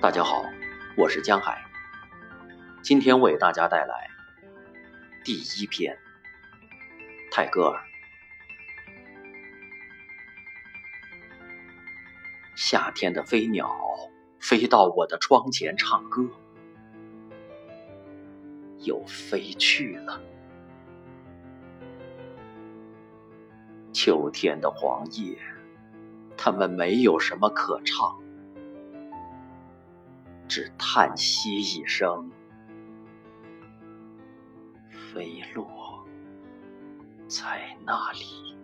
大家好，我是江海，今天为大家带来第一篇《泰戈尔》。夏天的飞鸟飞到我的窗前唱歌，又飞去了。秋天的黄叶，它们没有什么可唱。只叹息一声，飞落在那里。